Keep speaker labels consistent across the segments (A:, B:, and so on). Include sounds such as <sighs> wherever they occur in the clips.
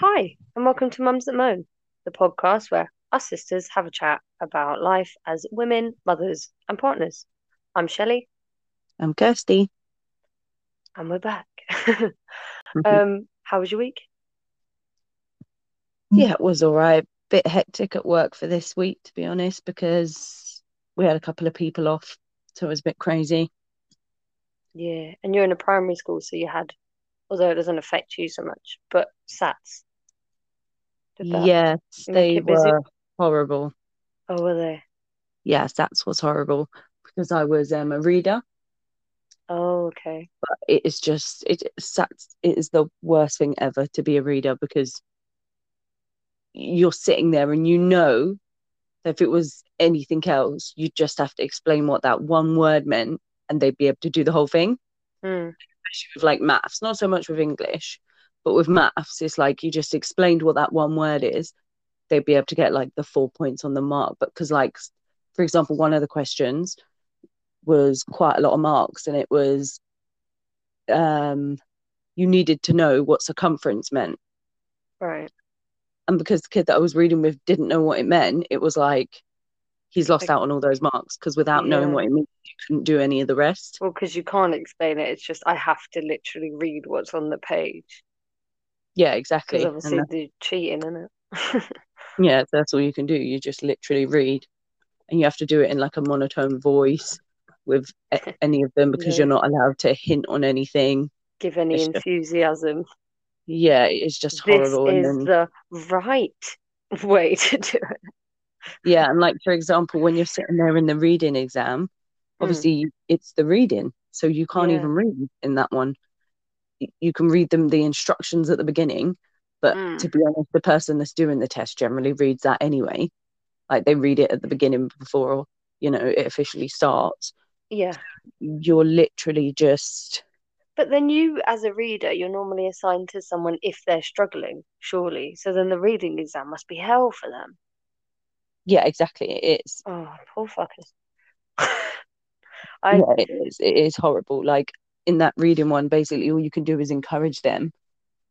A: Hi, and welcome to Mums That Moan, the podcast where us sisters have a chat about life as women, mothers, and partners. I'm Shelley,
B: I'm Kirsty.
A: and we're back. <laughs> <laughs> um, how was your week?
B: Yeah, it was all right. Bit hectic at work for this week, to be honest, because we had a couple of people off, so it was a bit crazy.
A: Yeah, and you're in a primary school, so you had, although it doesn't affect you so much, but SATs. Did that
B: Yes, they
A: busy?
B: were horrible.
A: Oh, were they?
B: Yes, that's was horrible because I was um, a reader.
A: Oh, okay.
B: But it is just it it is the worst thing ever to be a reader because you're sitting there and you know that if it was anything else, you'd just have to explain what that one word meant and they'd be able to do the whole thing.
A: Hmm.
B: especially with like maths, not so much with English, but with maths, it's like you just explained what that one word is, they'd be able to get like the four points on the mark. But because, like, for example, one of the questions was quite a lot of marks, and it was um, you needed to know what circumference meant.
A: Right.
B: And because the kid that I was reading with didn't know what it meant, it was like he's lost
A: Like-
B: out on all those marks because without knowing what it means, you couldn't do any of the rest.
A: Well, because you can't explain it. It's just I have to literally read what's on the page.
B: Yeah, exactly.
A: Because
B: And uh,
A: obviously they're cheating, isn't it? <laughs>
B: yeah that's all you can do you just literally read and you have to do it in like a monotone voice with a- <laughs> any of them because
A: No.
B: you're not allowed to hint on anything
A: Give any
B: It's just-
A: enthusiasm.
B: yeah it's just
A: This
B: horrible
A: is
B: and then
A: the right <laughs> way to do it.
B: yeah and like for example when you're sitting there in the reading exam hmm. obviously it's the reading so you can't
A: Yeah.
B: even read in that one you can read them the instructions at the beginning but
A: Mm.
B: to be honest the person that's doing the test generally reads that anyway like they read it at the beginning before you know it officially starts
A: Yeah.
B: you're literally just
A: But then you, as a reader, you're normally assigned to someone if they're struggling, surely. So then the reading exam must be hell for them.
B: yeah exactly it is
A: Oh, poor fuckers. <laughs> I
B: yeah it is it is horrible like in that reading one basically all you can do is encourage them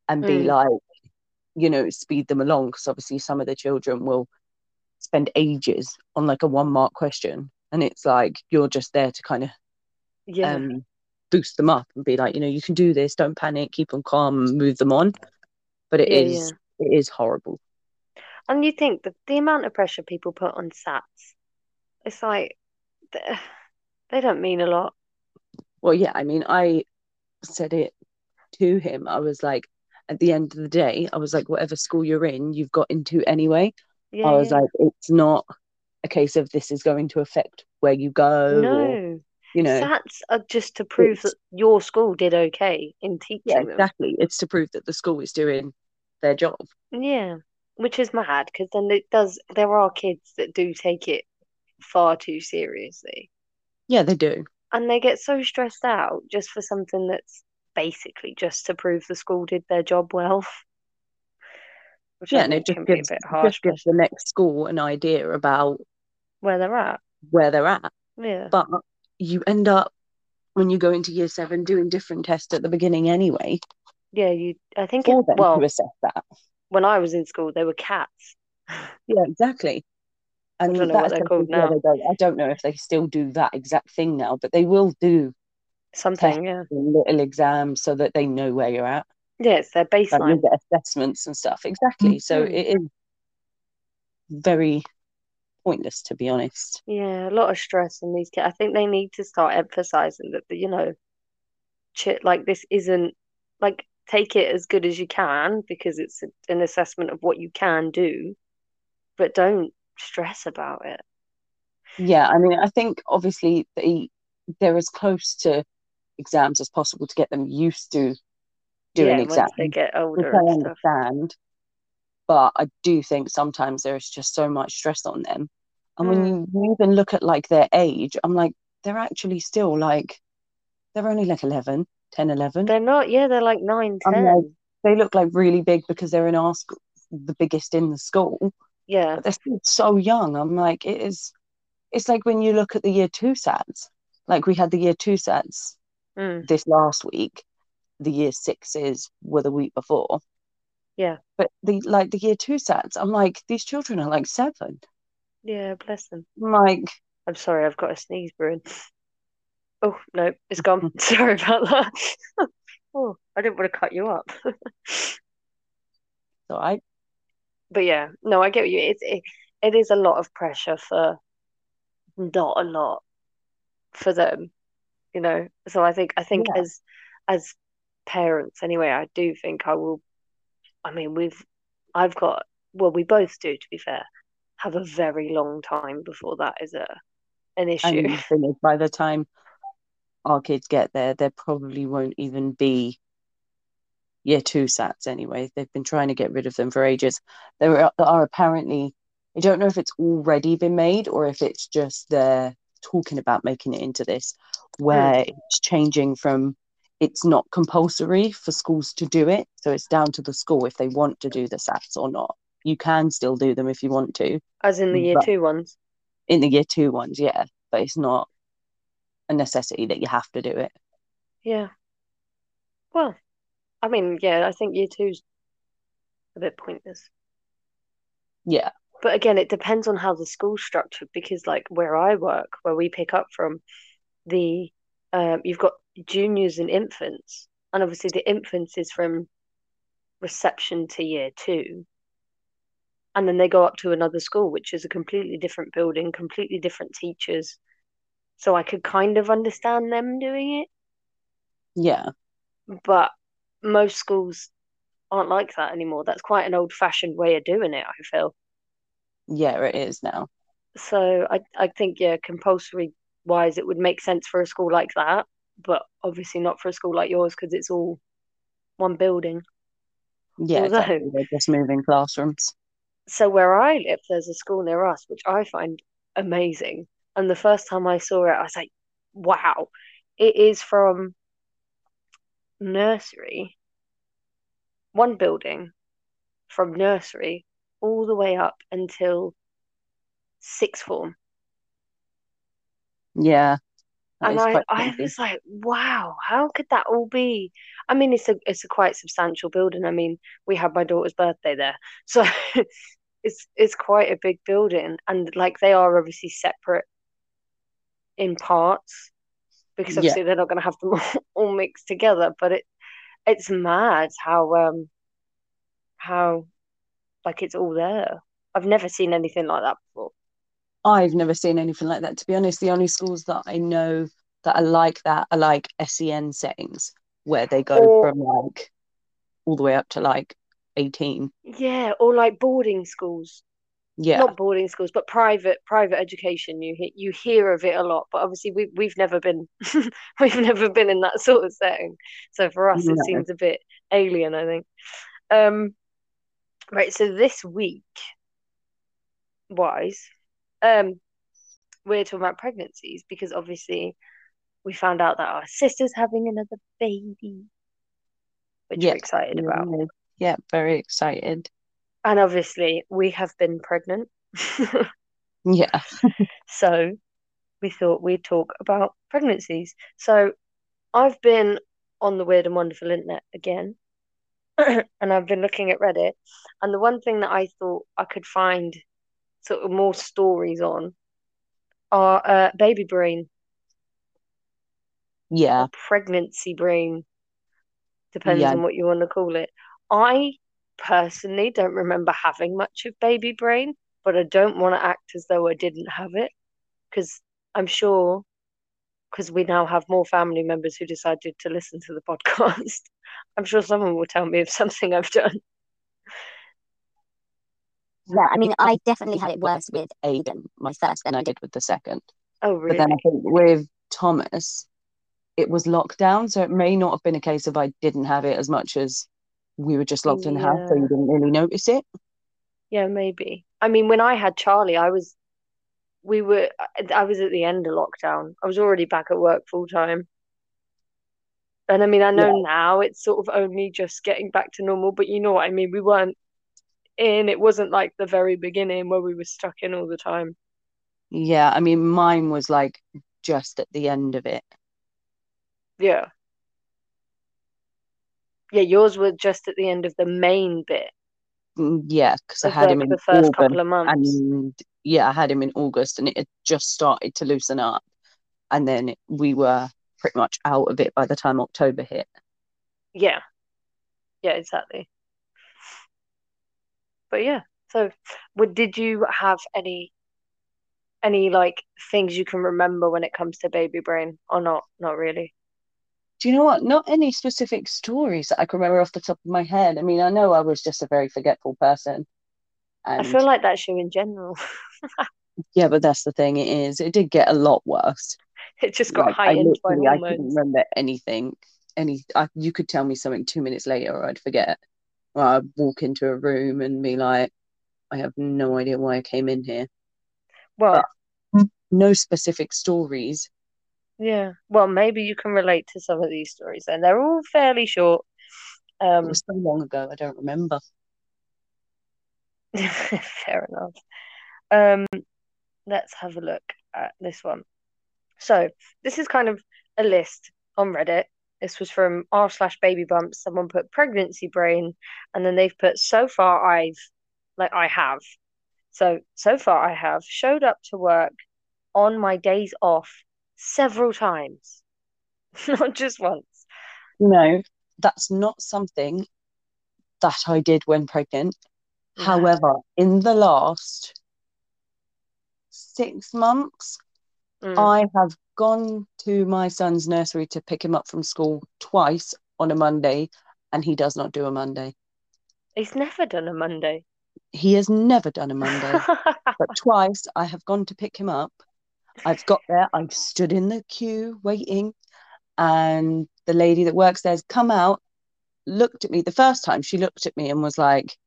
B: and be
A: Mm.
B: like you know speed them along because obviously some of the children will spend ages on like a one mark question and it's like you're just there to kind of
A: yeah.
B: um boost them up and be like you know you can do this don't panic keep them calm move them on but it
A: Yeah,
B: is it is horrible
A: And you think that the amount of pressure people put on SATs, it's like <sighs> they don't mean a lot.
B: Well, yeah, I mean, I said it to him. I was like, at the end of the day, I was like, whatever school you're in, you've got into anyway.
A: Yeah,
B: I was
A: yeah.
B: like, it's not a case of this is going to affect where you go or,
A: No,
B: you know,
A: SATs are just to prove that your school did okay in teaching
B: yeah,
A: them.
B: exactly. It's to prove that the school is doing their job.
A: Yeah, which is mad because then it does. There are kids that do take it far too seriously,
B: Yeah, they do.
A: And they get so stressed out just for something that's basically just to prove the school did their job well. <laughs> Which I
B: Yeah, and it just gives, just gives the next school an idea about
A: where they're at.
B: where they're at.
A: Yeah,
B: But you end up, when you go into year seven, doing different tests at the beginning anyway
A: yeah. You, I think it. Well,
B: to assess that.
A: when I was in school, they were cats. <laughs>
B: Yeah, exactly. And
A: don't know what they're called now.
B: they. I don't know if they still do that exact thing now, but they will do
A: Something, yeah.
B: little exams so that they know where you're at.
A: Yeah, it's their baseline.
B: get assessments and stuff. Exactly. So
A: Mhm.
B: it is very pointless, to be honest.
A: Yeah, a lot of stress on these kids. I think they need to start emphasizing that, you know, like this isn't like take it as good as you can because it's an assessment of what you can do, but don't stress about it.
B: Yeah, I mean, I think obviously they they're as close to exams as possible to get them used to doing
A: Yeah,
B: exams.
A: they get older
B: I
A: stuff.
B: understand. But I do think sometimes there's just so much stress on them. And when
A: Mm.
B: you even look at like their age, I'm like, they're actually still like, they're only like 11, 10, 11.
A: They're not, yeah, they're like nine,
B: I'm
A: ten.
B: like, they look like really big because they're in our school, the biggest in the school,
A: Yeah,
B: but they're still so young. I'm like, it is, it's like when you look at the year two sets, like we had the year two sets
A: mm.
B: this last week, the year sixes were the week before.
A: Yeah.
B: But the like the year two sats, I'm like, these children are like seven.
A: Yeah, bless them.
B: I'm like,
A: I'm sorry, I've got a sneeze brewing. <laughs> Oh no, it's gone. <laughs> sorry about that. <laughs> oh, I didn't want to cut you up.
B: so I
A: but yeah, no, I get you. It's it, it is a lot of pressure for not a lot for them, you know. So I think I think
B: Yeah.
A: as as parents anyway, I do think I will. I mean, we've I've got well, we both do to be fair, have a very long time before that is a an issue.
B: by the time our kids get there, there probably won't even be year two sats anyway. They've been trying to get rid of them for ages. There are, there are apparently, I don't know if it's already been made or if it's just they're talking about making it into this, where hmm. it's changing from it's not compulsory for schools to do it. So it's down to the school if they want to do the SATs or not. You can still do them if you want to
A: As in the year two ones.
B: in the year two ones, yeah, but it's not a necessity that you have to do it.
A: Yeah. Well, I mean, yeah, I think year two's a bit pointless.
B: Yeah,
A: But again, it depends on how the school's structured because, like, where I work, where we pick up from, the um, you've got juniors and infants, and obviously the infants is from reception to year two, and then they go up to another school, which is a completely different building, completely different teachers. So I could kind of understand them doing it,
B: yeah,
A: but most schools aren't like that anymore. That's quite an old-fashioned way of doing it, I feel.
B: yeah, it is now.
A: So I I think yeah, compulsory wise, it would make sense for a school like that, but obviously not for a school like yours because it's all one building.
B: Yeah,
A: Although-
B: exactly. They're just moving classrooms.
A: So where I live, there's a school near us, which I find amazing. And the first time I saw it, I was like, wow, it is from nursery, one building, from nursery all the way up until sixth form.
B: Yeah.
A: and I, I was like, wow, how could that all be? I mean, it's a it's a quite substantial building. I mean, we had my daughter's birthday there, <laughs> so it's it's quite a big building, and like they are obviously separate in parts because
B: Yeah.
A: obviously they're not going to have them all, <laughs> all mixed together. But it it's mad how um how like it's all there. I've never seen anything like that before.
B: I've never seen anything like that. To be honest, the only schools that I know that are like that are like SEN settings where they go
A: Or-
B: from like all the way up to like 18.
A: Yeah, or like boarding schools.
B: Yeah.
A: not boarding schools, but private private education. You hear you hear of it a lot, but obviously we we've never been <laughs> we've never been in that <laughs> sort of setting. So for us, it seems a bit alien. I think. Um, right. So this week, wise, um, we're talking about pregnancies because obviously we found out that our sister's having another baby, which
B: Yeah.
A: we're excited about,
B: Yeah. Yeah, very excited.
A: And obviously we have been pregnant. <laughs>
B: Yeah.
A: So we thought we'd talk about pregnancies. So I've been on the Weird and Wonderful internet again, <clears throat> and I've been looking at Reddit. And the one thing that I thought I could find sort of more stories on are uh, baby brain
B: Yeah.
A: pregnancy brain, depends
B: Yeah.
A: on what you want to call it. I personally don't remember having much of baby brain, but I don't want to act as though I didn't have it because I'm sure because we now have more family members who decided to listen to the podcast. <laughs> I'm sure someone will tell me of something I've done.
C: Yeah, I mean, I definitely had it worse with
B: Aiden, my first, than I did with the second.
A: Oh, really?
B: But then I think with Thomas, it was lockdown, so it may not have been a case of I didn't have it as much as we were just locked in the house, so you didn't really notice it.
A: Yeah, maybe. I mean, when I had Charlie, I was, we were, I- I was at the end of lockdown. I was already back at work full time. And I mean, I know now it's sort of only just getting back to normal, but you know what I mean? We weren't in, it wasn't like the very beginning where we were stuck in all the time.
B: Yeah, I mean, mine was like just at the end of it.
A: Yeah. Yeah, yours were just at the end of the main bit
B: Mm, Yeah, because I had him in
A: the first
B: August,
A: couple of months.
B: and yeah, I had him in August, and it had just started to loosen up, and then we were pretty much out of it by the time October hit.
A: Yeah. Yeah, exactly. But yeah, so what did you have any any like things you can remember when it comes to baby brain or not? Not really.
B: Do you know what? Not any specific stories that I can remember off the top of my head. I mean, I know I was just a very forgetful person,
A: I feel like that's you in general. <laughs>
B: yeah, but that's the thing. It is. It did get a lot worse.
A: It just got
B: Like I
A: heightened by
B: literally, I couldn't remember anything. Any, I, you could tell me something two minutes later, or I'd forget. Or I'd walk into a room and be like, I have no idea why I came in here.
A: Well,
B: No specific stories.
A: Yeah. Well, maybe you can relate to some of these stories and They're all fairly short.
B: It
A: Um,
B: was so long ago, I don't remember. <laughs>
A: fair enough. Um, let's have a look at this one. So this is kind of a list on Reddit. This was from r slash baby bumps. Someone put pregnancy brain, and then they've put so far I've like I have. So so far I have showed up to work on my days off several times, <laughs> not just once.
B: No, that's not something that I did when pregnant.
A: No.
B: However, in the last six months,
A: Mm.
B: I have gone to my son's nursery to pick him up from school twice on a Monday, and he does not do a Monday.
A: He's never done a Monday.
B: He has never done a Monday, <laughs> but twice I have gone to pick him up. I've got there, I've stood in the queue waiting, and the lady that works there's come out, looked at me. The first time she looked at me and was like,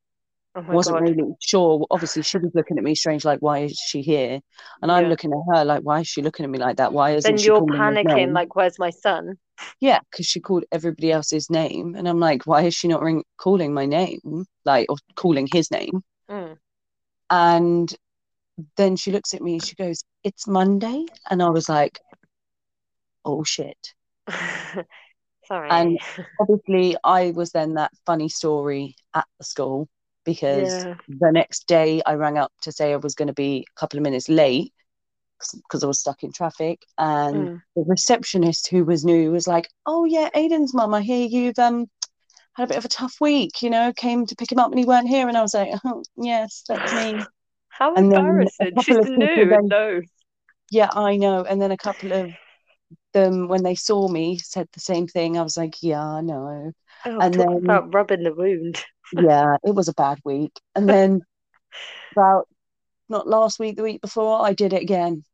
A: Oh
B: wasn't
A: God.
B: really sure. Obviously, she was looking at me strange, like, why is she here? And I'm looking at her like, why is she looking at me like that? Why isn't
A: Then
B: she
A: you're panicking, like, where's my son?
B: Yeah, because she called everybody else's name, and I'm like, why is she not ring calling my name, like, or calling his name?
A: Mm.
B: And then she looks at me and she goes, "It's Monday," and I was like, "Oh shit!" <laughs>
A: Sorry.
B: And Obviously, I was then that funny story at the school because
A: Yeah.
B: the next day I rang up to say I was going to be a couple of minutes late because I was stuck in traffic, and
A: Mm.
B: the receptionist who was new was like, "Oh yeah, Aiden's mum, I hear you've um had a bit of a tough week, you know, came to pick him up and he weren't here," and I was like, oh, "Yes, that's me."
A: How
B: And
A: embarrassing. She's new
B: then-
A: no.
B: Yeah, I know. And then a couple of them, when they saw me, said the same thing. I was like, "Yeah, I know."
A: Oh,
B: And then-
A: about rubbing the wound.
B: Yeah, it was a bad week. And <laughs> then about not last week, the week before, I did it again.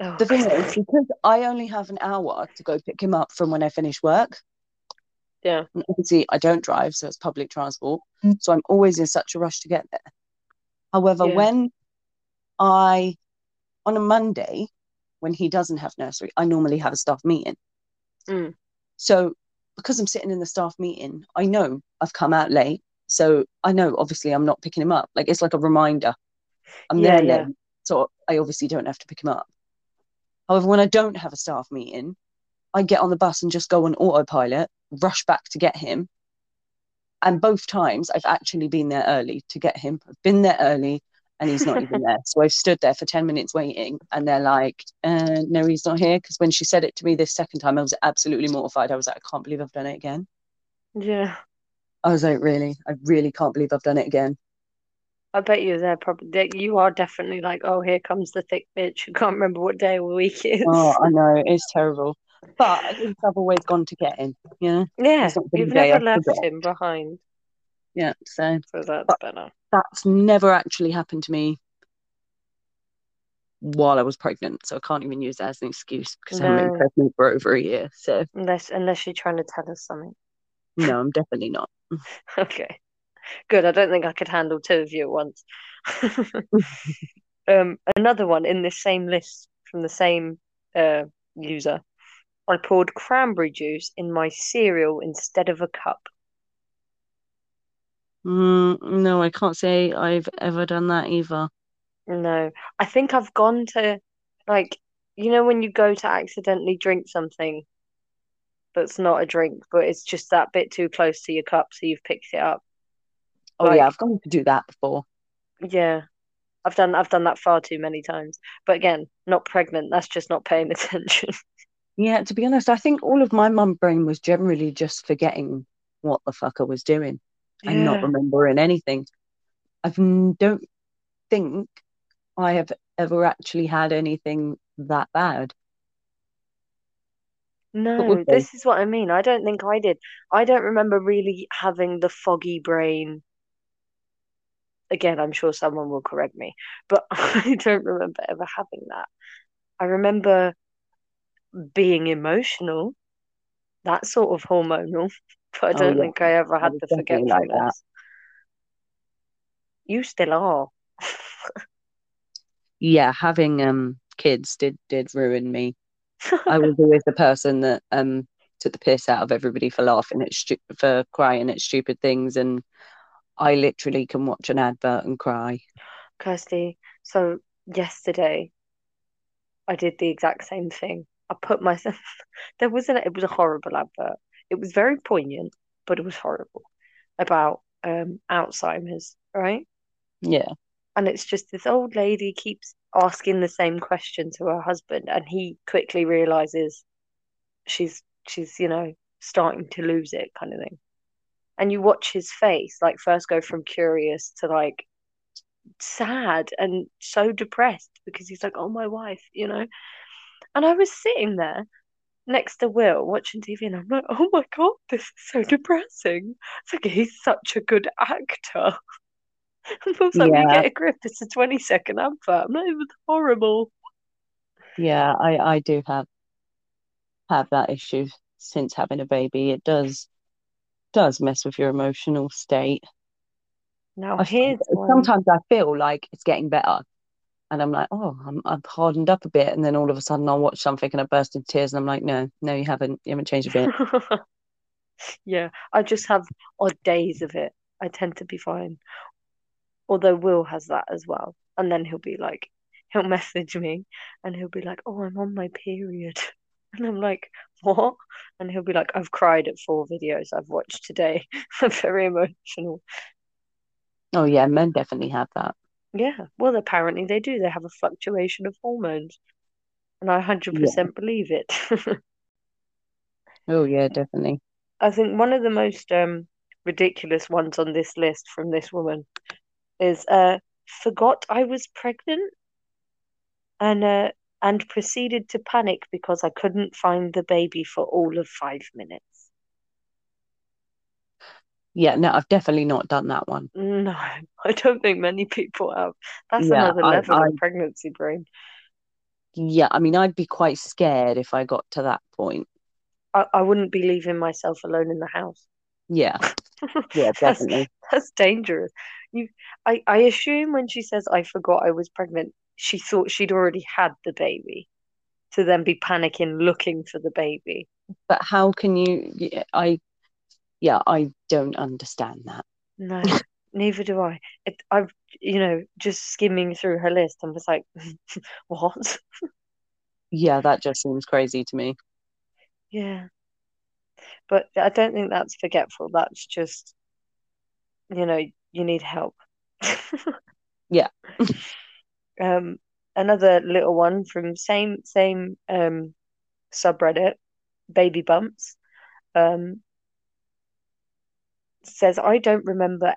A: Oh,
B: The thing is, because I only have an hour to go pick him up from when I finish work.
A: Yeah.
B: And obviously, I don't drive, so it's public transport. Mm. So I'm always in such a rush to get there. However,
A: Yeah.
B: when I, on a Monday, when he doesn't have nursery, I normally have a staff meeting.
A: Mm.
B: So because I'm sitting in the staff meeting, I know I've come out late. So I know obviously I'm not picking him up. Like it's like a reminder. I'm
A: Yeah,
B: there
A: yeah.
B: late, so I obviously don't have to pick him up. However, when I don't have a staff meeting, I get on the bus and just go on autopilot, rush back to get him. And both times I've actually been there early to get him. I've been there early and he's not even <laughs> there. So I've stood there for 10 minutes waiting and they're like, uh, no, he's not here. Because when she said it to me this second time, I was absolutely mortified. I was like, I can't believe I've done it again.
A: Yeah.
B: I was like, really? I really can't believe I've done it again.
A: I bet you they're probably you are definitely like, oh, here comes the thick bitch who can't remember what day of the week it is.
B: Oh, I <laughs> know. It's terrible. But at least I've always gone to get him. Yeah.
A: yeah,
B: it's not been
A: you've never left him behind,
B: Yeah. So
A: so that's better.
B: that's never actually happened to me while I was pregnant. So I can't even use that as an excuse because I haven't been pregnant for over a year. So
A: Unless unless you're trying to tell us something.
B: no, I'm definitely not. <laughs>
A: Okay. Good. I don't think I could handle two of you at once. <laughs> <laughs> um, another one in this same list from the same uh user. I poured cranberry juice in my cereal instead of a cup.
B: Mm, no, I can't say I've ever done that either.
A: No, I think I've gone to like you know when you go to accidentally drink something that's not a drink, but it's just that bit too close to your cup, so you've picked it up.
B: Oh
A: Like-
B: yeah, I've gone to do that before.
A: Yeah. I've done I've done that far too many times. But again, not pregnant, that's just not paying <laughs> attention.
B: Yeah, to be honest, I think all of my mum brain was generally just forgetting what the fuck I was doing and not remembering anything. I don't think I have ever actually had anything that bad.
A: No, this is what I mean. I don't think I did. I don't remember really having the foggy brain. Again, I'm sure someone will correct me, but <laughs> I don't remember ever having that. I remember being emotional, that sort of hormonal, <laughs> but I
B: Oh,
A: don't
B: yeah.
A: think I ever had
B: was
A: the
B: definitely like that.
A: forgetfulness. You still are. <laughs>
B: Yeah, having um kids did did ruin me. I was always the person that um took the piss out of everybody for laughing at stu- for crying at stupid things, and I literally can watch an advert and cry.
A: Kirsty, so yesterday I did the exact same thing. I put myself <laughs> there wasn't it was a horrible advert. It was very poignant, but it was horrible about um Alzheimer's, right?
B: Yeah,
A: And it's just this old lady keeps asking the same question to her husband, and he quickly realizes she's she's, you know, starting to lose it kind of thing. And you watch his face, like first go from curious to like sad and so depressed because he's like, oh, my wife, you know. And I was sitting there next to Will watching TV, and I'm like, oh my God, this is so depressing. It's like he's such a good actor. <laughs> And Will's like, "Will you
B: Yeah.
A: get a grip? It's a 20 second advert. I'm like, it was horrible.
B: yeah, I I do have have that issue since having a baby. It does does mess with your emotional state.
A: Now
B: I, sometimes I feel like it's getting better, and I'm like, oh, I'm I've hardened up a bit, and then all of a sudden I'll watch something and I burst into tears, and I'm like, no, no, you haven't, you haven't changed a bit. <laughs>
A: Yeah, I just have odd days of it. I tend to be fine. Although Will has that as well. And then he'll be like, he'll <laughs> message me and he'll be like, oh, I'm on my period. <laughs> And I'm like, what? And he'll be like, I've cried at four videos I've watched today. I'm very emotional.
B: Oh yeah, men definitely have that.
A: Yeah, well, apparently they do. They have a fluctuation of hormones. And I 100% believe it. <laughs>
B: Oh yeah, definitely.
A: I think one of the most um, ridiculous ones on this list from this woman is uh, forgot I was pregnant and uh, and proceeded to panic because I couldn't find the baby for all of five minutes.
B: Yeah, no, I've definitely not done that one.
A: No, <laughs> I don't think many people have. That's
B: Yeah,
A: another level
B: I-
A: of pregnancy brain.
B: Yeah, I mean, I'd be quite scared if I got to that point.
A: I, I wouldn't be leaving myself alone in the house.
B: Yeah, <laughs> yeah,
A: That's-
B: definitely.
A: That's dangerous. You, I, I assume when she says I forgot I was pregnant, she thought she'd already had the baby, to then be panicking looking for the baby.
B: But how can you? I, yeah, I don't understand that.
A: No, neither do I. It, I've, you know, just skimming through her list and was like, <laughs> what?
B: Yeah, that just seems crazy to me.
A: Yeah. But I don't think that's forgetful. That's just, you know, you need help. <laughs>
B: Yeah.
A: Um, another little one from same same um subreddit, Baby Bumps, um, says I don't remember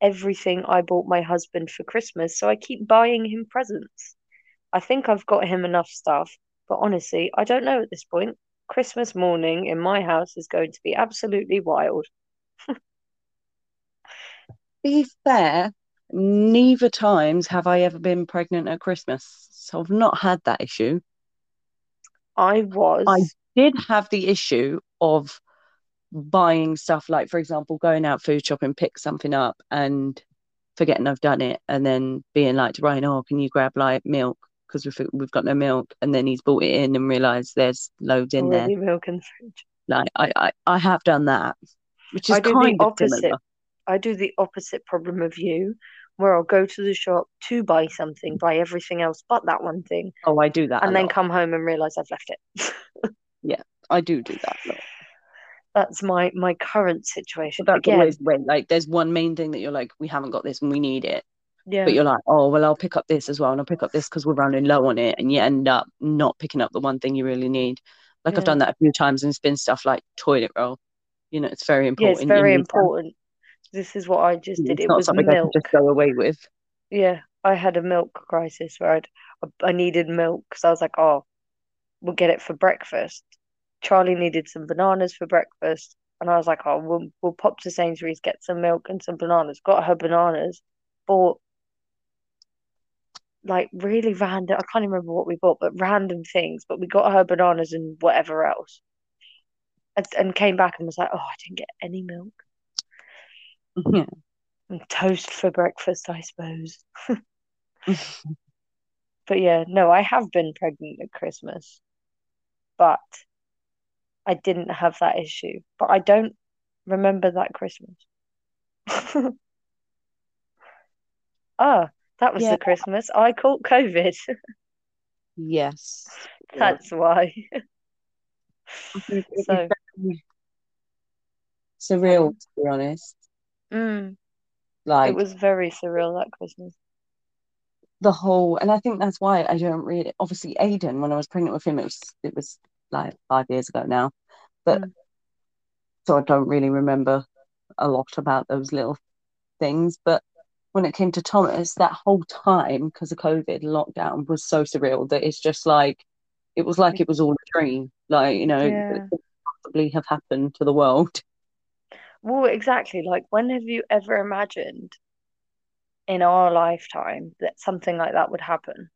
A: everything I bought my husband for Christmas, so I keep buying him presents. I think I've got him enough stuff, but honestly, I don't know at this point. Christmas morning in my house is going to be absolutely wild. <laughs>
B: Be fair, neither times have I ever been pregnant at Christmas, so I've not had that issue.
A: I was
B: I- Did have the issue of buying stuff like, for example, going out food shopping, pick something up and forgetting I've done it, and then being like to Ryan, "Oh, can you grab like milk?" Because we've we've got no milk, and then he's bought it in and realised there's loads in there.
A: milk in the fridge.
B: Like I, I, I have done that, which is
A: I do the
B: kind of
A: opposite.
B: similar.
A: I do the opposite problem of you, where I'll go to the shop to buy something, buy everything else but that one thing,
B: Oh, I do that,
A: and then
B: lot.
A: come home and realize I've left it. <laughs>
B: Yeah, I do do that. lot.
A: That's my my current situation.
B: But that's
A: Again,
B: always when like there's one main thing that you're like, we haven't got this and we need it.
A: yeah,
B: But you're like, oh well, I'll pick up this as well, and I'll pick up this because we're running low on it, and you end up not picking up the one thing you really need. Like
A: Yeah.
B: I've done that a few times, and it's been stuff like toilet roll. You know, it's very
A: yeah,
B: important.
A: it's very important. This is what I just did.
B: It's
A: It was
B: something
A: milk.
B: just go away with.
A: Yeah, I had a milk crisis where I'd, I needed milk because I was like, oh, we'll get it for breakfast. Charlie needed some bananas for breakfast, and I was like, oh, we'll we'll pop to Sainsbury's, get some milk and some bananas. Got her bananas, bought like really random. I can't even remember what we bought, but random things. But we got her bananas and whatever else, and, and came back and was like, oh, I didn't get any milk.
B: Yeah.
A: And toast for breakfast, I suppose. <laughs> <laughs> But yeah, no, I have been pregnant at Christmas, but I didn't have that issue. But I don't remember that Christmas. <laughs> Ah, that was
B: Yeah.
A: the Christmas I caught COVID.
B: Yes. <laughs>
A: That's why.
B: I think it was
A: So,
B: surreal, to be honest.
A: mm, it was very surreal that Christmas.
B: the whole, and I think that's why I don't really. Obviously, Aiden, when I was pregnant with him, it was it was like five years ago now, but
A: Mm.
B: so I don't really remember a lot about those little things. But when it came to Thomas, that whole time because of COVID lockdown was so surreal that it's just like it was like it was all a dream. Like you know,
A: Yeah.
B: it could possibly have happened to the world. <laughs>
A: Well, exactly. Like, when have you ever imagined in our lifetime that something like that would happen?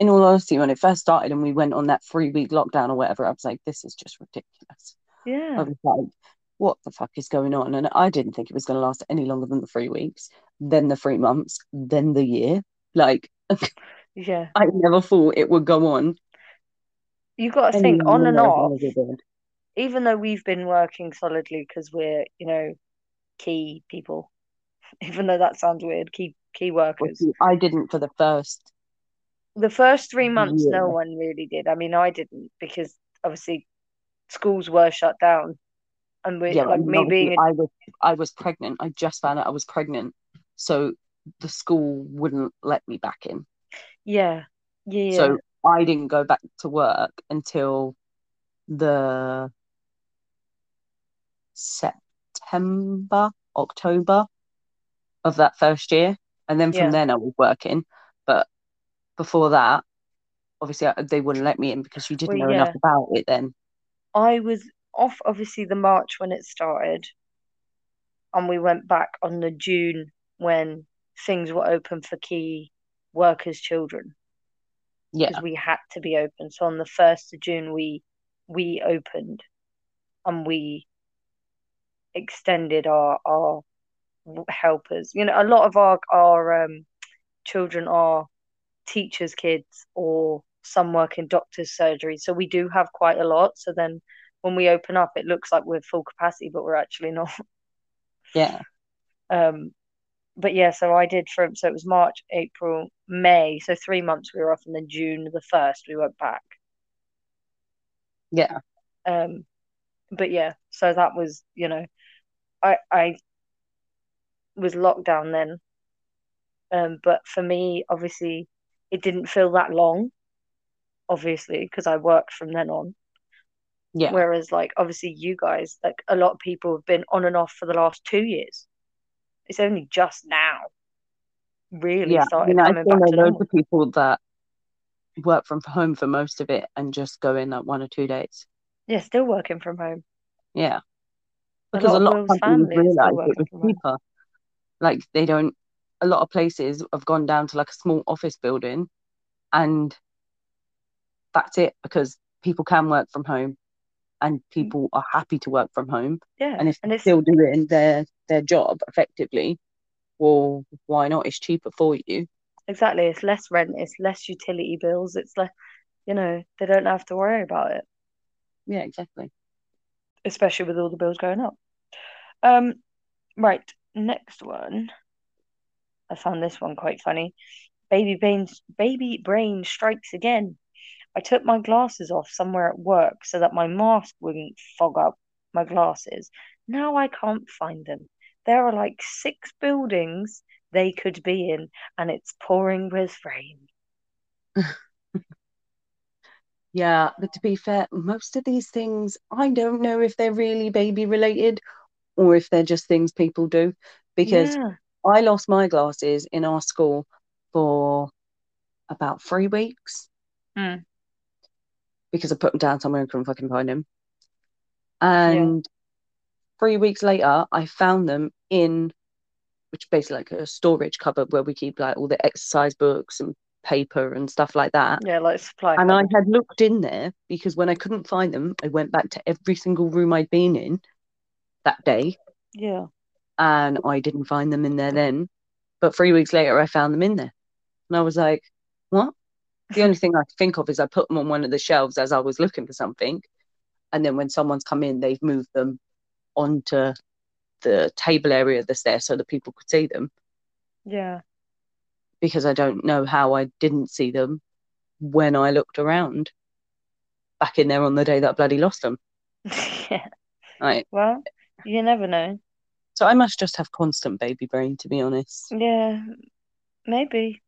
B: In all honesty, when it first started and we went on that three week lockdown or whatever, I was like, this is just ridiculous.
A: Yeah.
B: I was like, what the fuck is going on? And I didn't think it was going to last any longer than the three weeks, then the three months, then the year. Like, <laughs>
A: Yeah.
B: I never thought it would go on
A: You've got to think on and off.
B: than it did.
A: even though we've been working solidly because we're, you know, key people, <laughs> even though that sounds weird, key key workers.
B: I didn't for the first
A: The first three months, no one really did. I mean, I didn't because obviously schools were shut down, and we
B: Yeah,
A: like me being
B: obviously,
A: a
B: I was I was pregnant. I just found out I was pregnant, so the school wouldn't let me back in.
A: yeah, yeah, yeah,
B: So I didn't go back to work until the September, October of that first year. And then from
A: Yeah.
B: then I was working. Before that, obviously they wouldn't let me in because you didn't
A: Well,
B: know enough about it then.
A: I was off obviously the March when it started, and we went back on the June when things were open for key workers' children.
B: Yeah.
A: because we had to be open. So on the first of June, we we opened, and we extended our our helpers. You know, a lot of our our um, children are teachers' kids, or some work in doctors' surgery. So we do have quite a lot. So then, when we open up, it looks like we're full capacity, but we're actually not.
B: Yeah.
A: Um, but yeah, so I did from so it was March, April, May, so three months we were off, and then June the first we went back.
B: Yeah.
A: Um, but yeah, so that was you know, I I was locked down then. Um, but for me, obviously, it didn't feel that long. Obviously, because I worked from then on.
B: Yeah.
A: Whereas, like, obviously, you guys, like, a lot of people have been on and off for the last two years. It's only just now really
B: Yeah. I
A: started
B: mean, I
A: coming
B: still
A: back to
B: loads
A: normal.
B: of people that work from home for most of it and just go in like one or two days.
A: Yeah, still working from home.
B: Yeah.
A: A
B: Because
A: lot
B: a lot of
A: Will's
B: companies
A: family are still
B: realised it was cheaper. Like they don't a lot of places have gone down to like a small office building and that's it because people can work from home and people are happy to work from home.
A: Yeah,
B: and if
A: and
B: they're still doing their their job effectively well why not? It's cheaper for you.
A: Exactly it's less rent, it's less utility bills, it's like you know, they don't have to worry about it,
B: yeah exactly.
A: Especially with all the bills going up. Um, right, next one. I found this one quite funny. Baby brain, baby brain strikes again. I took my glasses off somewhere at work so that my mask wouldn't fog up my glasses. Now I can't find them. There are like six buildings they could be in, and it's pouring with rain. <laughs>
B: Yeah, but to be fair, most of these things, I don't know if they're really baby related or if they're just things people do. Because
A: Yeah.
B: I lost my glasses in our school for about three weeks
A: Hmm.
B: because I put them down somewhere and couldn't fucking find them. And three weeks later, I found them in, which is basically like a storage cupboard where we keep like all the exercise books and paper and stuff like that.
A: Yeah, like supply.
B: And I had looked in there because when I couldn't find them, I went back to every single room I'd been in that day
A: Yeah.
B: And I didn't find them in there then. But three weeks later, I found them in there. And I was like, what? The only thing I could think of is I put them on one of the shelves as I was looking for something. And then when someone's come in, they've moved them onto the table area that's there so that people could see them
A: Yeah.
B: because I don't know how I didn't see them when I looked around back in there on the day that I bloody lost them. <laughs>
A: yeah.
B: Right.
A: Well, you never know.
B: So I must just have constant baby brain, to be honest.
A: Yeah. Maybe.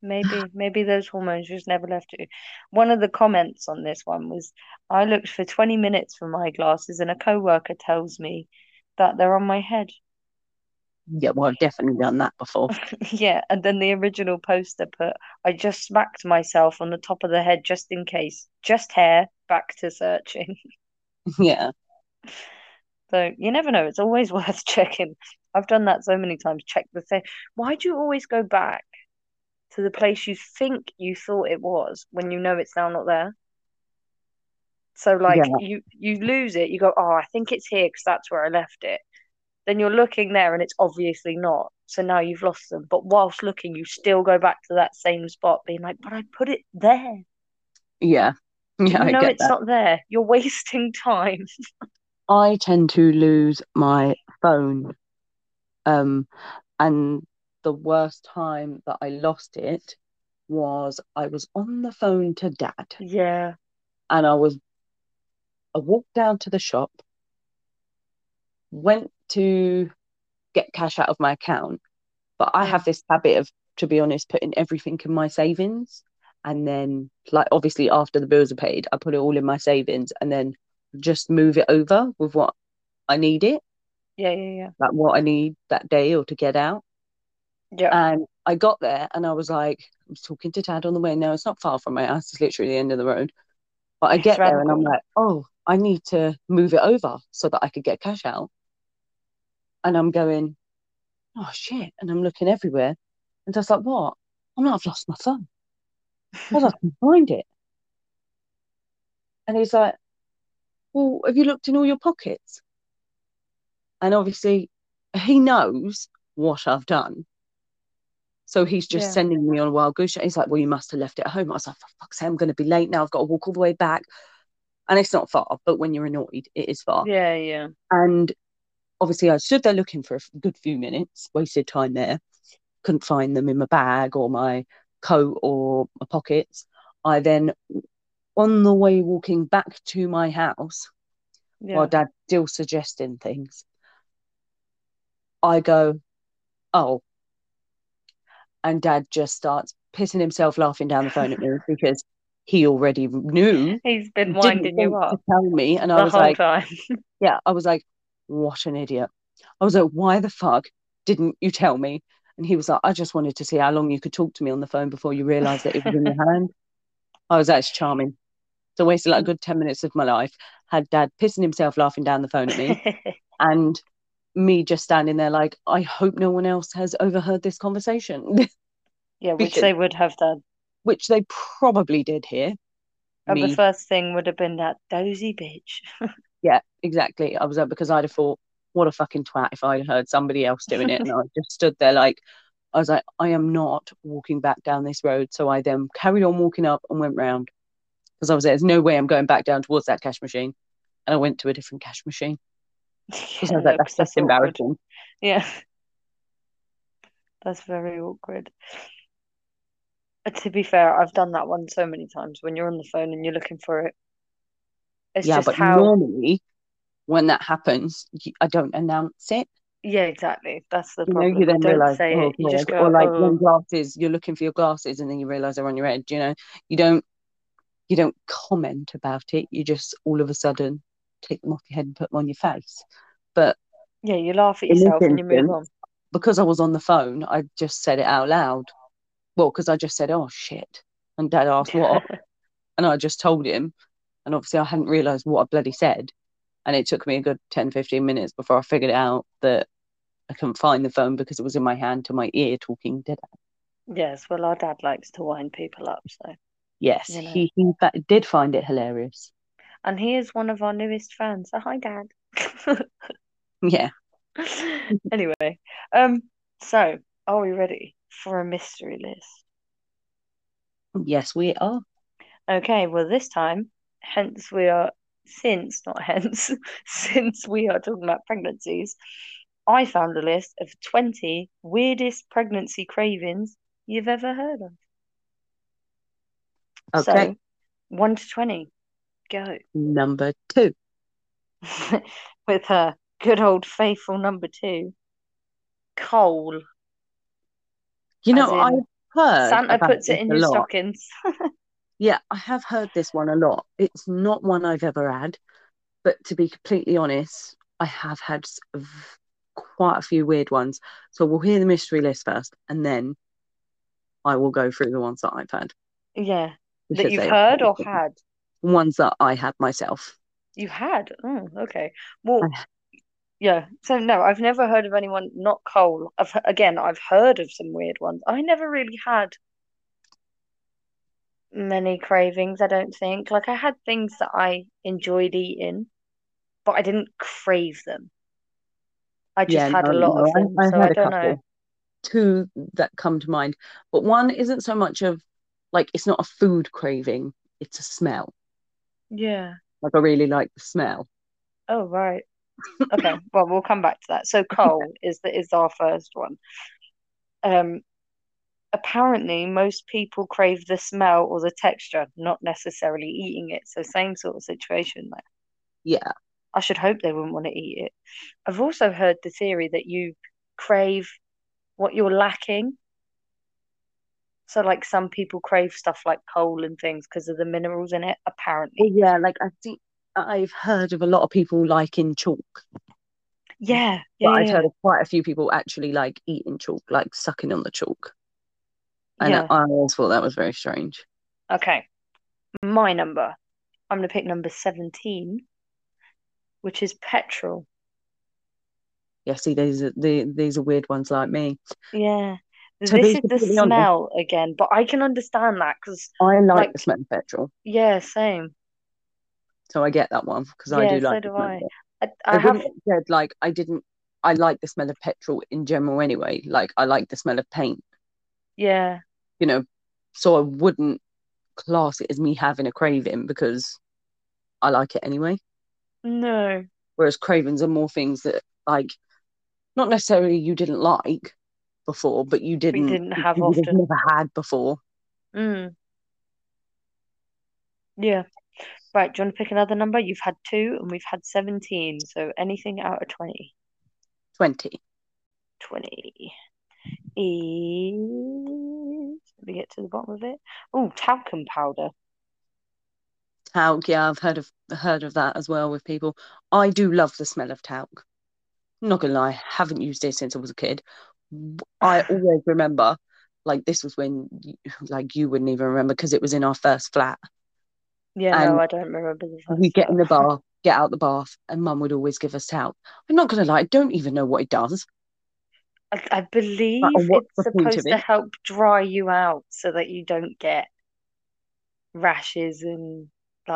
A: Maybe. <sighs> Maybe those hormones just never left you. One of the comments on this one was I looked for 20 minutes for my glasses and a coworker tells me that they're on my head.
B: Yeah, well, I've definitely done that before. <laughs>
A: Yeah, and then the original poster put, I just smacked myself on the top of the head just in case. Just hair, back to searching. <laughs>
B: yeah.
A: So you never know. It's always <laughs> worth checking. I've done that so many times. Check the thing. Why do you always go back to the place you think you thought it was when you know it's now not there? So like
B: Yeah.
A: you you lose it. You go, oh, I think it's here because that's where I left it. Then you're looking there and it's obviously not. So now you've lost them. But whilst looking, you still go back to that same spot, being like, but I put it there.
B: Yeah. <laughs> Yeah,
A: know it's
B: that.
A: not there. You're <laughs> wasting time.
B: I tend to lose my phone. Um, and the worst time that I lost it was I was on the phone to dad
A: Yeah.
B: and I was I walked down to the shop, went to get cash out of my account, but I have this habit of, to be honest, putting everything in my savings. And then, like, obviously, after the bills are paid, I put it all in my savings and then just move it over with what I need it,
A: Yeah, yeah, yeah.
B: like what I need that day or to get out.
A: Yeah.
B: And I got there and I was like, I was talking to dad on the way. Now it's not far from my house, it's literally the end of the road. But I
A: It's
B: get there
A: the
B: and I'm like, oh, I need to move it over so that I could get cash out. And I'm going, oh shit. And I'm looking everywhere. And Dad's like, what? I'm not, I've lost my phone. Well, I can find it. And he's like, well, have you looked in all your pockets? And obviously, he knows what I've done. So he's just
A: Yeah.
B: sending me on a wild goose chase. He's like, well, you must have left it at home. I was like, for fuck's sake, I'm going to be late now. I've got to walk all the way back. And it's not far, but when you're annoyed, it is far.
A: Yeah, yeah.
B: And obviously, I stood there looking for a good few minutes, wasted time there. Couldn't find them in my bag or my coat or my pockets. I then, on the way walking back to my house,
A: Yeah.
B: while dad still suggesting things, I go, oh. And dad just starts pissing himself laughing down the phone at me <laughs> because he already knew,
A: He's been winding you
B: to tell me. And I was like,
A: time. <laughs>
B: yeah, I was like, what an idiot. I was like, why the fuck didn't you tell me? And he was like, I just wanted to see how long you could talk to me on the phone before you realised that it was in your <laughs> hand. I was like, it's charming. So I wasted like a good 10 minutes of my life, had dad pissing himself laughing down the phone at me, <laughs> and me just standing there like, I hope no one else has overheard this conversation, <laughs>
A: Yeah, which
B: Because-
A: they would have done.
B: which they probably did hear.
A: And the first thing would have been that dozy bitch. <laughs>
B: yeah, exactly. I was like, because I'd have thought, what a fucking twat if I'd heard somebody else doing it. And I just stood there like, I was like, I am not walking back down this road. So I then carried on walking up and went round because I was like, there's no way I'm going back down towards that cash machine. And I went to a different cash machine <laughs>
A: Yeah,
B: like, that's
A: that's awkward.
B: embarrassing.
A: Yeah. <laughs> That's very awkward. To be fair, I've done that one so many times when you're on the phone and you're looking for it. It's
B: yeah,
A: just
B: but
A: how,
B: normally when that happens, I don't announce it.
A: Yeah, exactly. That's the
B: You know, you then realize,
A: say
B: oh.
A: You just go,
B: or like
A: oh,
B: glasses, you're looking for your glasses, and then you realize they're on your head. You know, you don't, you don't comment about it. You just all of a sudden take them off your head and put them on your face. But
A: yeah, you laugh at yourself and you move on.
B: because I was on the phone, I just said it out loud. Well, because I just said, "Oh shit," and Dad asked what, and I just told him, and obviously I hadn't realised what I bloody said, and it took me a good 10, 15 minutes before I figured out that I couldn't find the phone because it was in my hand to my ear talking to Dad.
A: Yes, well, our dad likes to wind people up, so.
B: Yes,
A: You know.
B: he, he did find it hilarious.
A: And he is one of our newest fans. So, hi, Dad. <laughs>
B: Yeah, <laughs>
A: anyway, um, so are we ready for a mystery list?
B: yes, we are.
A: Okay, well, this time, hence we are, since, not hence, <laughs> since we are talking about pregnancies, I found a list of 20 weirdest pregnancy cravings you've ever heard of.
B: Okay,
A: So, 1 to 20, go.
B: number two. <laughs>
A: With her good old faithful number two, coal.
B: You know, I've heard
A: Santa puts it in your
B: lot.
A: stockings. <laughs>
B: Yeah, I have heard this one a lot. It's not one I've ever had, but to be completely honest, I have had quite a few weird ones. So we'll hear the mystery list first, and then I will go through the ones that I've had.
A: Yeah, that you've heard or had?
B: Ones that I had myself.
A: You had? Oh, okay. Well, yeah. So no, I've never heard of anyone not coal. I've again, I've heard of some weird ones. I never really had many cravings, I don't think. Like I had things that I enjoyed eating, but I didn't crave them. I just
B: Yeah,
A: had
B: no,
A: a lot
B: no,
A: of them,
B: I, I
A: so I don't know.
B: Two that come to mind, but one isn't so much of like it's not a food craving, it's a smell.
A: Yeah.
B: Like I really like the smell.
A: Oh, right. Okay. <laughs> Well, we'll come back to that. So coal <laughs> is the is our first one. Um, apparently most people crave the smell or the texture, not necessarily eating it. So same sort of situation there.
B: Yeah,
A: I should hope they wouldn't want to eat it. I've also heard the theory that you crave what you're lacking. So like some people crave stuff like coal and things because of the minerals in it, apparently.
B: yeah. Like I think I've heard of a lot of people liking chalk.
A: Yeah,
B: But
A: yeah,
B: I've
A: yeah,
B: heard of quite a few people actually like eating chalk, like sucking on the chalk. And
A: yeah.
B: I always thought that was very strange.
A: Okay. My number. I'm gonna pick number 17, which is petrol.
B: Yeah, see, these are the these are weird ones like me.
A: Yeah. This is the
B: completely honest,
A: smell again, but I can understand that because,
B: I like
A: like,
B: the smell of petrol,
A: yeah, same.
B: so I get that one because I do
A: so
B: like the
A: do I. I,
B: I
A: I have
B: said like I didn't. I like the smell of petrol in general anyway. Like I like the smell of paint,
A: yeah,
B: you know. So I wouldn't class it as me having a craving because I like it anyway.
A: no,
B: Whereas cravings are more things that like not necessarily you didn't like before, but you didn't
A: didn't have
B: you
A: often.
B: never had before.
A: Mm, yeah. Right, do you want to pick another number? You've had two and we've had 17, so anything out of 20.
B: Twenty.
A: 20 is, let me get to the bottom of it. Oh, talcum powder.
B: Talc, yeah, I've heard of heard of that as well with people. I do love the smell of talc. I'm not gonna lie, haven't used it since I was a kid. I always remember, like this was when, you, like you wouldn't even remember because it was in our first flat,
A: Yeah,
B: and
A: no, I don't remember
B: we get in the bath, get out the bath, and Mum would always give us talc. I'm not gonna lie, I don't even know what it does.
A: I, I believe it's
B: the point of
A: supposed to help dry you out so that you don't get rashes and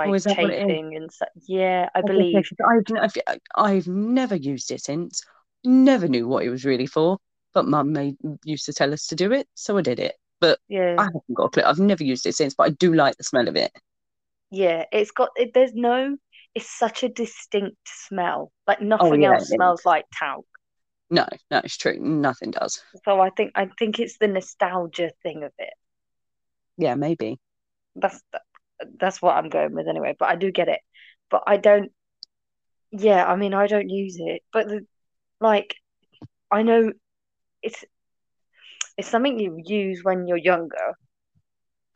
B: Oh,
A: like
B: is that what it is?
A: chafing and stuff. Yeah, I
B: I
A: believe.
B: I've, I've I've never used it since. Never knew what it was really for, but Mum made used to tell us to do it, so I did it. But
A: yeah.
B: I haven't got a clue. I've never used it since, but I do like the smell of it.
A: yeah. It's got it, there's no. It's such a distinct smell. Like
B: Oh
A: nothing
B: yeah,
A: else
B: it is.
A: smells like talc.
B: No, no, it's true. Nothing does.
A: So I think I think it's the nostalgia thing of it.
B: Yeah, maybe.
A: That's that's what I'm going with anyway. But I do get it. But I don't. Yeah, I mean, I don't use it, but the, like, I know it's it's something you use when you're younger,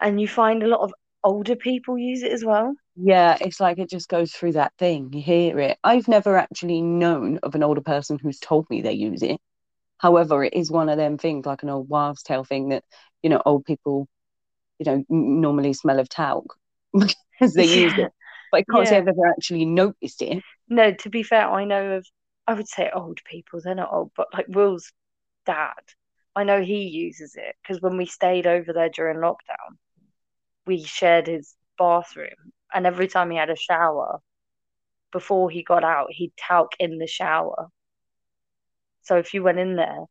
A: and you find a lot of older people use it as well.
B: Yeah, it's like it just goes through that thing. You hear it. I've never actually known of an older person who's told me they use it. However, it is one of them things, like an old wives' tale thing that, you know, old people, you know, normally smell of talc <laughs> because they use it. <laughs> But I can't say
A: yeah.
B: I've ever actually noticed it.
A: No, to be fair, I know of, I would say old people, they're not old, but like Will's dad, I know he uses it because when we stayed over there during lockdown, we shared his bathroom, and every time he had a shower, before he got out, he'd talc in the shower. So if you went in there,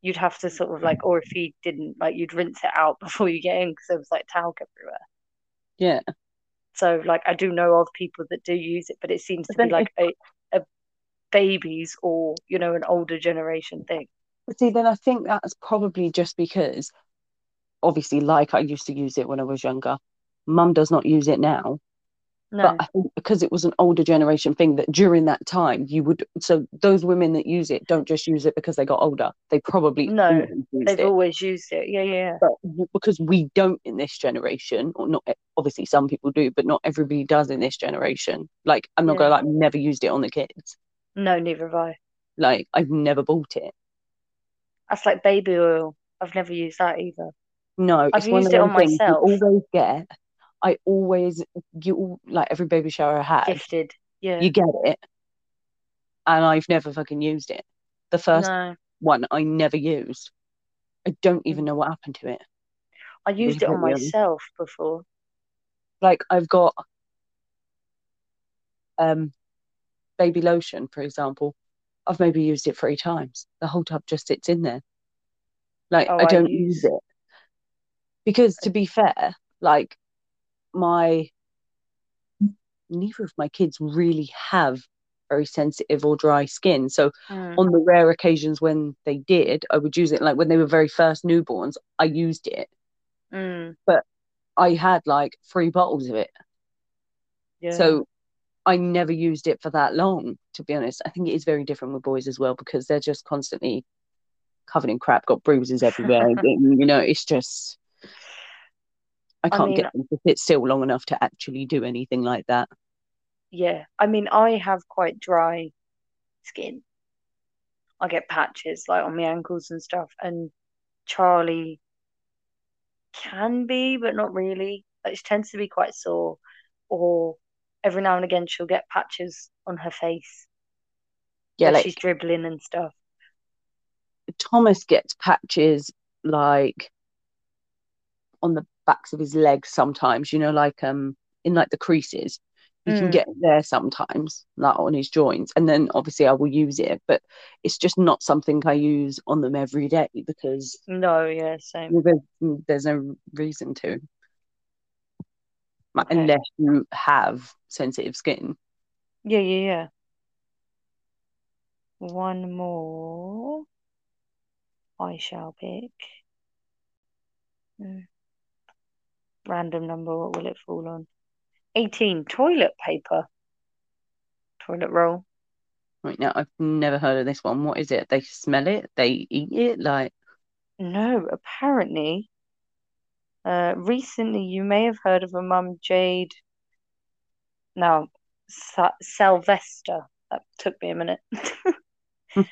A: you'd have to sort of like, or if he didn't, like you'd rinse it out <laughs> before you get in because there was like talc everywhere.
B: Yeah.
A: So like I do know of people that do use it, but it seems to be like a, a babies or you know an older generation thing.
B: But see, then I think that's probably just because, obviously, like I used to use it when I was younger. Mum does not use it now.
A: No,
B: But I think because it was an older generation thing that during that time you would so those women that use it don't just use it because they got older. They probably
A: No, they've
B: it.
A: always used it. Yeah, yeah,
B: But because we don't in this generation, or not e, obviously some people do, but not everybody does in this generation. Like I'm not
A: Yeah.
B: gonna like never used it on the kids.
A: no, neither have I.
B: Like I've never bought it.
A: That's like baby oil. I've never used that either.
B: No,
A: I've used it on myself.
B: always get. I always you like every baby shower I had,
A: Gifted. Yeah.
B: you get it, and I've never fucking used it. The first
A: No,
B: one I never used. I don't even know what happened to it.
A: I used it on myself before.
B: Like I've got um baby lotion, for example. I've maybe used it three times. The whole tub just sits in there. Like
A: Oh,
B: I
A: I
B: don't
A: use-
B: use it. Because to be fair, like my neither of my kids really have very sensitive or dry skin. So
A: Mm.
B: on the rare occasions when they did, I would use it. Like when they were very first newborns, I used it.
A: Mm.
B: I had like three bottles of it.
A: Yeah.
B: So I never used it for that long, to be honest. I think it is very different with boys as well because they're just constantly covered in crap, got bruises everywhere. <laughs> you know, it's just I
A: I
B: can't
A: mean-
B: get them to sit still long enough to actually do anything like that.
A: Yeah, I mean, I have quite dry skin. I get patches like on my ankles and stuff, and Charlie can be, but not really. It tends to be quite sore, or every now and again she'll get patches on her face
B: Yeah, like
A: she's dribbling and stuff.
B: Thomas gets patches like on the backs of his legs sometimes, you know, like um in like the creases. You can
A: Mm.
B: get there sometimes, like on his joints, and then obviously I will use it, but it's just not something I use on them every day because
A: No, yeah, same.
B: there's, there's no reason to,
A: Okay.
B: unless you have sensitive skin.
A: Yeah, yeah, yeah. One more. I shall pick. Hmm. Random number, what will it fall on? 18. Toilet paper. Toilet roll.
B: Right now, I've never heard of this one. What is it? They smell it, they eat it, like
A: No, apparently, uh, recently you may have heard of a mum, Jade. No, Sa Sylvester. That took me a minute. <laughs> Who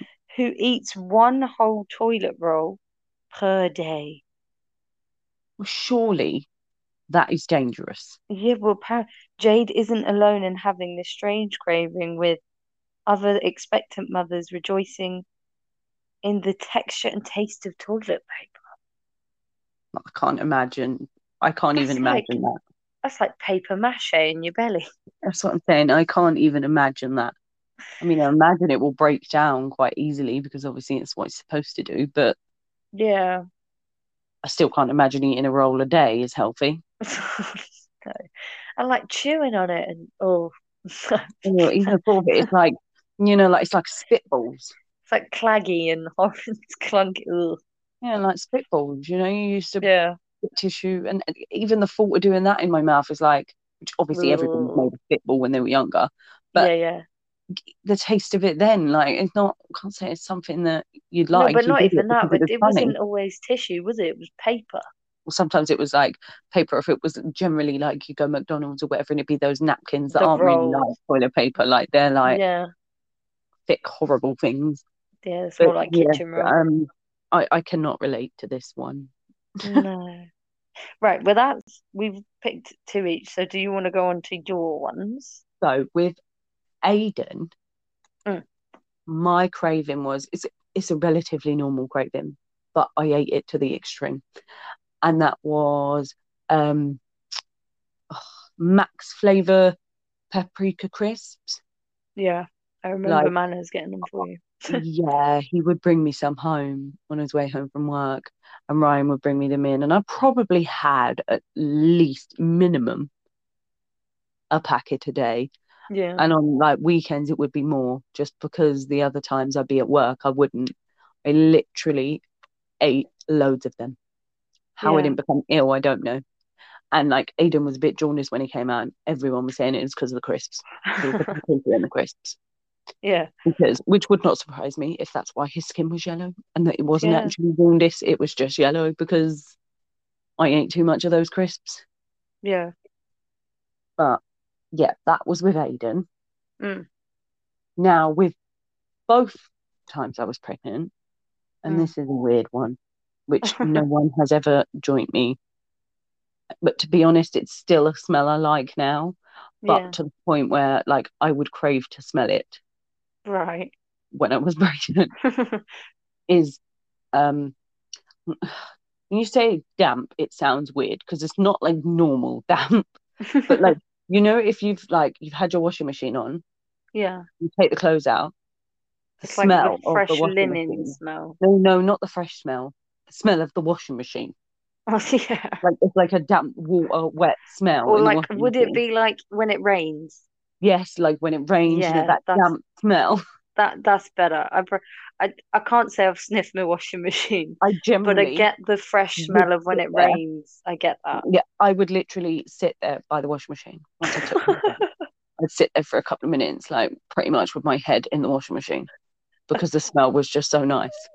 A: eats one whole toilet roll per day.
B: well, surely that is dangerous.
A: Yeah, well, pa Jade isn't alone in having this strange craving, with other expectant mothers rejoicing in the texture and taste of toilet paper.
B: I can't imagine. I can't
A: That's
B: even
A: like-
B: imagine that.
A: That's like paper mache in your belly.
B: That's what I'm saying. I can't even imagine that. I mean, I imagine it will break down quite easily because obviously it's what it's supposed to do, but
A: Yeah.
B: I still can't imagine eating a roll a day is healthy. <laughs>
A: No. I like chewing on it and oh, <laughs>
B: You know, even of it, it's like, you know, like it's like spitballs.
A: it's like claggy and <laughs> horrid, clunky. Ugh.
B: Yeah, like spitballs. You know, you used to
A: Yeah.
B: Tissue, and even the thought of doing that in my mouth is like, which obviously everyone
A: Ugh.
B: made a spitball when they were younger, But-
A: Yeah, yeah.
B: the taste of it then. Like it's not. I can't say it's something that you'd
A: No,
B: like.
A: but
B: You
A: not even that. But
B: was
A: it wasn't always tissue, was it? It was paper.
B: Or sometimes it was like paper. If it was generally like you go McDonald's or whatever, and it'd be those napkins that
A: The
B: aren't really like toilet paper. Like they're like
A: yeah,
B: thick, horrible things.
A: yeah. It's
B: But
A: more like
B: yeah,
A: kitchen roll.
B: um, I I cannot relate to this one.
A: No. Right. Well, that's we've picked two each. So, do you want to go on to your ones?
B: So with Aiden,
A: Mm.
B: my craving was it's it's a relatively normal craving, but I ate it to the extreme, and that was um max flavor paprika crisps.
A: Yeah, I remember
B: Like-
A: Manners getting them for you. <laughs>
B: yeah, he would bring me some home on his way home from work, and Ryan would bring me them in, and I probably had at least minimum a packet a day.
A: Yeah.
B: And on like weekends, it would be more just because the other times I'd be at work, I wouldn't. I literally ate loads of them. How I didn't become ill, I don't know. And like Aiden was a bit jaundiced when he came out. and Everyone was saying it was because of the crisps. He was putting paprika in the crisps.
A: Yeah.
B: Because which would not surprise me if that's why his skin was yellow and that it wasn't
A: Yeah.
B: actually jaundice, it was just yellow because I ate too much of those crisps.
A: Yeah.
B: But yeah, that was with Aiden.
A: Mm.
B: Now, with both times I was pregnant, and
A: Mm.
B: this is a weird one, which <laughs> no one has ever joined me. But to be honest, it's still a smell I like now, but
A: Yeah.
B: to the point where like I would crave to smell it
A: Right.
B: when I was <laughs> pregnant <laughs> is um when you say damp, it sounds weird because it's not like normal <laughs> damp, but like you know, if you've like you've had your washing machine on,
A: yeah.
B: you take the clothes out, the
A: It's like
B: smell of
A: fresh
B: the washing
A: linen
B: machine.
A: smell.
B: No, no, not the fresh smell. The smell of the washing machine.
A: Oh, yeah.
B: Like it's like a damp, water, wet smell.
A: Or like, would it be like when it rains?
B: Yes, like when it rains, you know,
A: Yeah,
B: that damp smell. <laughs>
A: That that's better. I I I can't say I've sniffed my washing machine,
B: I generally, but
A: I get the fresh smell of when it
B: there.
A: rains. I get that.
B: yeah, I would literally sit there by the washing machine. Once I took. <laughs> I'd sit there for a couple of minutes, like pretty much with my head in the washing machine, because the smell was just so nice.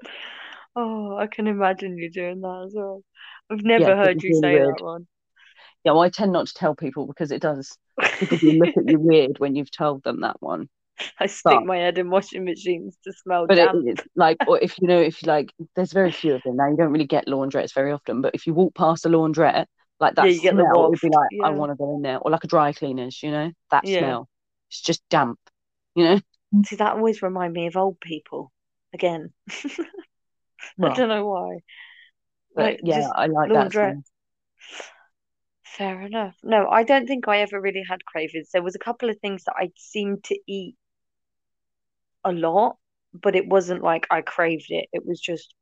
A: Oh, I can imagine you doing that as well. I've never
B: Yeah,
A: heard you say
B: weird.
A: that one.
B: Yeah, well, I tend not to tell people because it does. Do look at you weird when you've told them that one. <laughs>
A: I stick
B: But-
A: my head in washing machines to smell
B: But it
A: damp.
B: is like, or if you know, if you like, there's very few of them now. You don't really get laundrettes very often, but if you walk past a laundrette, like that
A: Yeah, you get the
B: smell, it'd be like, I want to go in there, or like a dry cleaners, you know, that
A: Yeah.
B: smell. It's just damp, you know.
A: See, that always remind me of old people again. <laughs> I don't know why.
B: but
A: Like,
B: yeah, I like that smell.
A: Fair enough. No, I don't think I ever really had cravings. There was a couple of things that I seemed to eat a lot, but it wasn't like I craved it. It was just,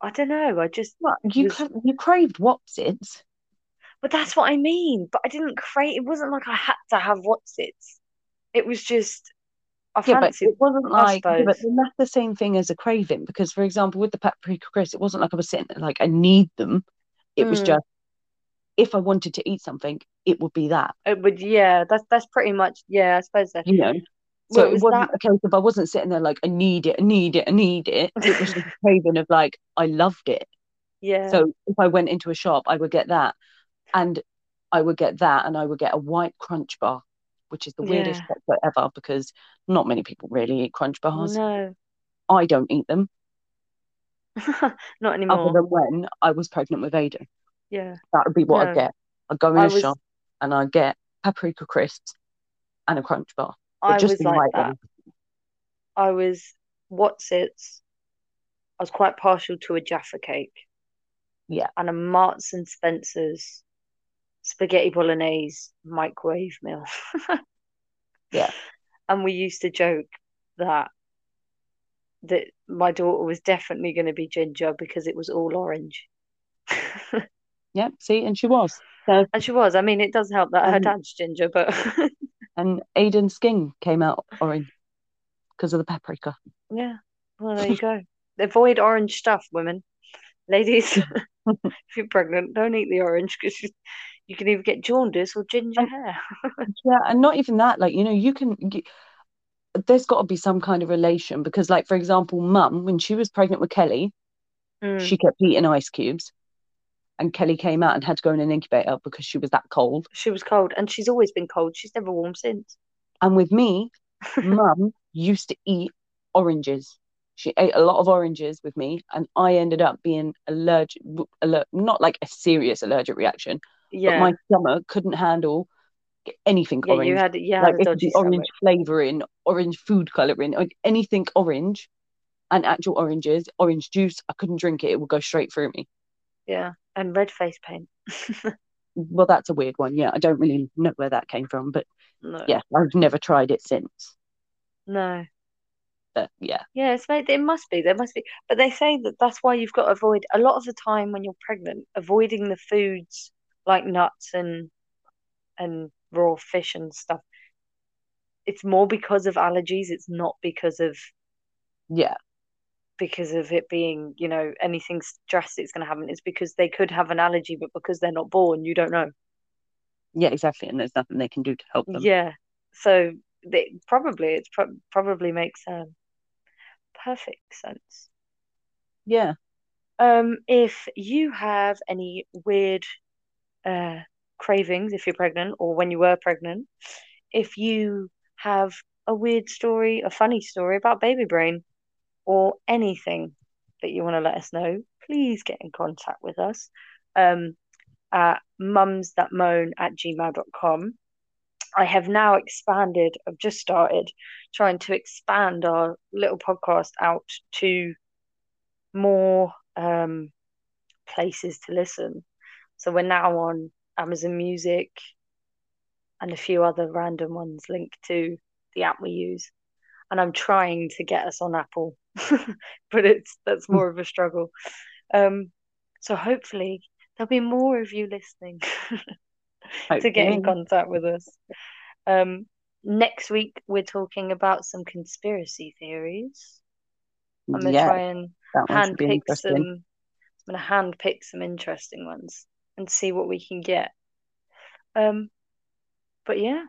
A: I don't know. I just,
B: What you
A: was-
B: cra- you craved Wotsits?
A: but that's what I mean. But I didn't crave. It wasn't like I had to have Wotsits. It was just, I
B: Yeah, but it wasn't like, yeah, but that's the same thing as a craving because, for example, with the paprika crisps, it wasn't like I was sitting there like I need them. It was
A: Mm.
B: just if I wanted to eat something, it would be that,
A: It would, yeah. That's that's pretty much, yeah. I suppose that.
B: you know. So
A: it
B: it
A: was
B: wasn't
A: that.
B: a case of I wasn't sitting there like I need it, I need it, I need it. It was just a <laughs> craving of like I loved it.
A: Yeah.
B: So if I went into a shop, I would get that, and I would get that, and I would get a white crunch bar, which is the weirdest
A: Yeah.
B: ever because not many people really eat crunch bars.
A: No,
B: I don't eat them <laughs>
A: not anymore.
B: other than when I was pregnant with Aiden.
A: Yeah.
B: That would be what
A: No.
B: I'd get. I'd go in
A: I
B: a
A: was-
B: shop and I'd get paprika crisps and a crunch bar,
A: I
B: just
A: was like
B: right
A: that.
B: one.
A: I was what's it's I was quite partial to a Jaffa cake.
B: Yeah.
A: And a Marks and Spencer's spaghetti bolognese microwave meal. <laughs>
B: Yeah.
A: And we used to joke that that my daughter was definitely going to be ginger because it was all orange. <laughs>
B: Yeah, see, and she was. So,
A: And she was. I mean, it does help that her
B: Um,
A: dad's ginger, but <laughs>
B: and Aiden's skin came out orange because of the paprika.
A: yeah. Well, there you go. Avoid orange stuff, women. Ladies, <laughs> if you're pregnant, don't eat the orange because you, you can either get jaundice or ginger
B: Um,
A: hair. <laughs>
B: Yeah, and not even that. Like you know, you can. You, there's got to be some kind of relation because, like, for example, mum, when she was pregnant with Kelly,
A: Mm.
B: she kept eating ice cubes. And Kelly came out and had to go in an incubator because she was that cold.
A: She was cold, and she's always been cold. She's never warm since.
B: And with me, <laughs> mum used to eat oranges. She ate a lot of oranges with me, and I ended up being allergic, alert, not like a serious allergic reaction, but my stomach couldn't handle anything
A: yeah.
B: orange.
A: You had you
B: like
A: had a
B: it could
A: dodgy
B: be orange flavoring, orange food coloring, like anything orange, and actual oranges, orange juice. I couldn't drink it; it would go straight through me.
A: Yeah, and red face paint. <laughs>
B: Well, that's a weird one. Yeah, I don't really know where that came from, but
A: No,
B: yeah, I've never tried it since.
A: no.
B: But yeah,
A: Yeah, it's made, it must be. There must be. But they say that that's why you've got to avoid a lot of the time when you're pregnant, avoiding the foods like nuts and and raw fish and stuff. It's more because of allergies. It's not because of
B: yeah,
A: because of it being, you know, anything drastic is going to happen. It's because they could have an allergy, but because they're not born, you don't know.
B: yeah, exactly. And there's nothing they can do to help them.
A: Yeah. So they probably it's pro probably makes um perfect sense.
B: Yeah.
A: Um, if you have any weird uh cravings if you're pregnant or when you were pregnant, if you have a weird story, a funny story about baby brain or anything that you want to let us know, please get in contact with us. Um, at mumsthatmoan at gmail.com. I have now expanded, I've just started trying to expand our little podcast out to more um, places to listen. So we're now on Amazon Music and a few other random ones linked to the app we use. And I'm trying to get us on Apple, <laughs> but it's that's more of a struggle. Um, so hopefully there'll be more of you listening <laughs> to get in contact with us. Um, next week we're talking about some conspiracy theories. I'm gonna
B: Yeah,
A: try and
B: that one should be
A: handpick some. I'm gonna handpick some interesting ones and see what we can get. Um, but yeah,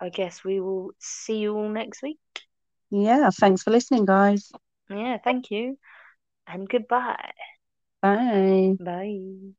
A: I guess we will see you all next week.
B: Yeah, thanks for listening, guys.
A: Yeah, thank you, and goodbye.
B: Bye.
A: Bye.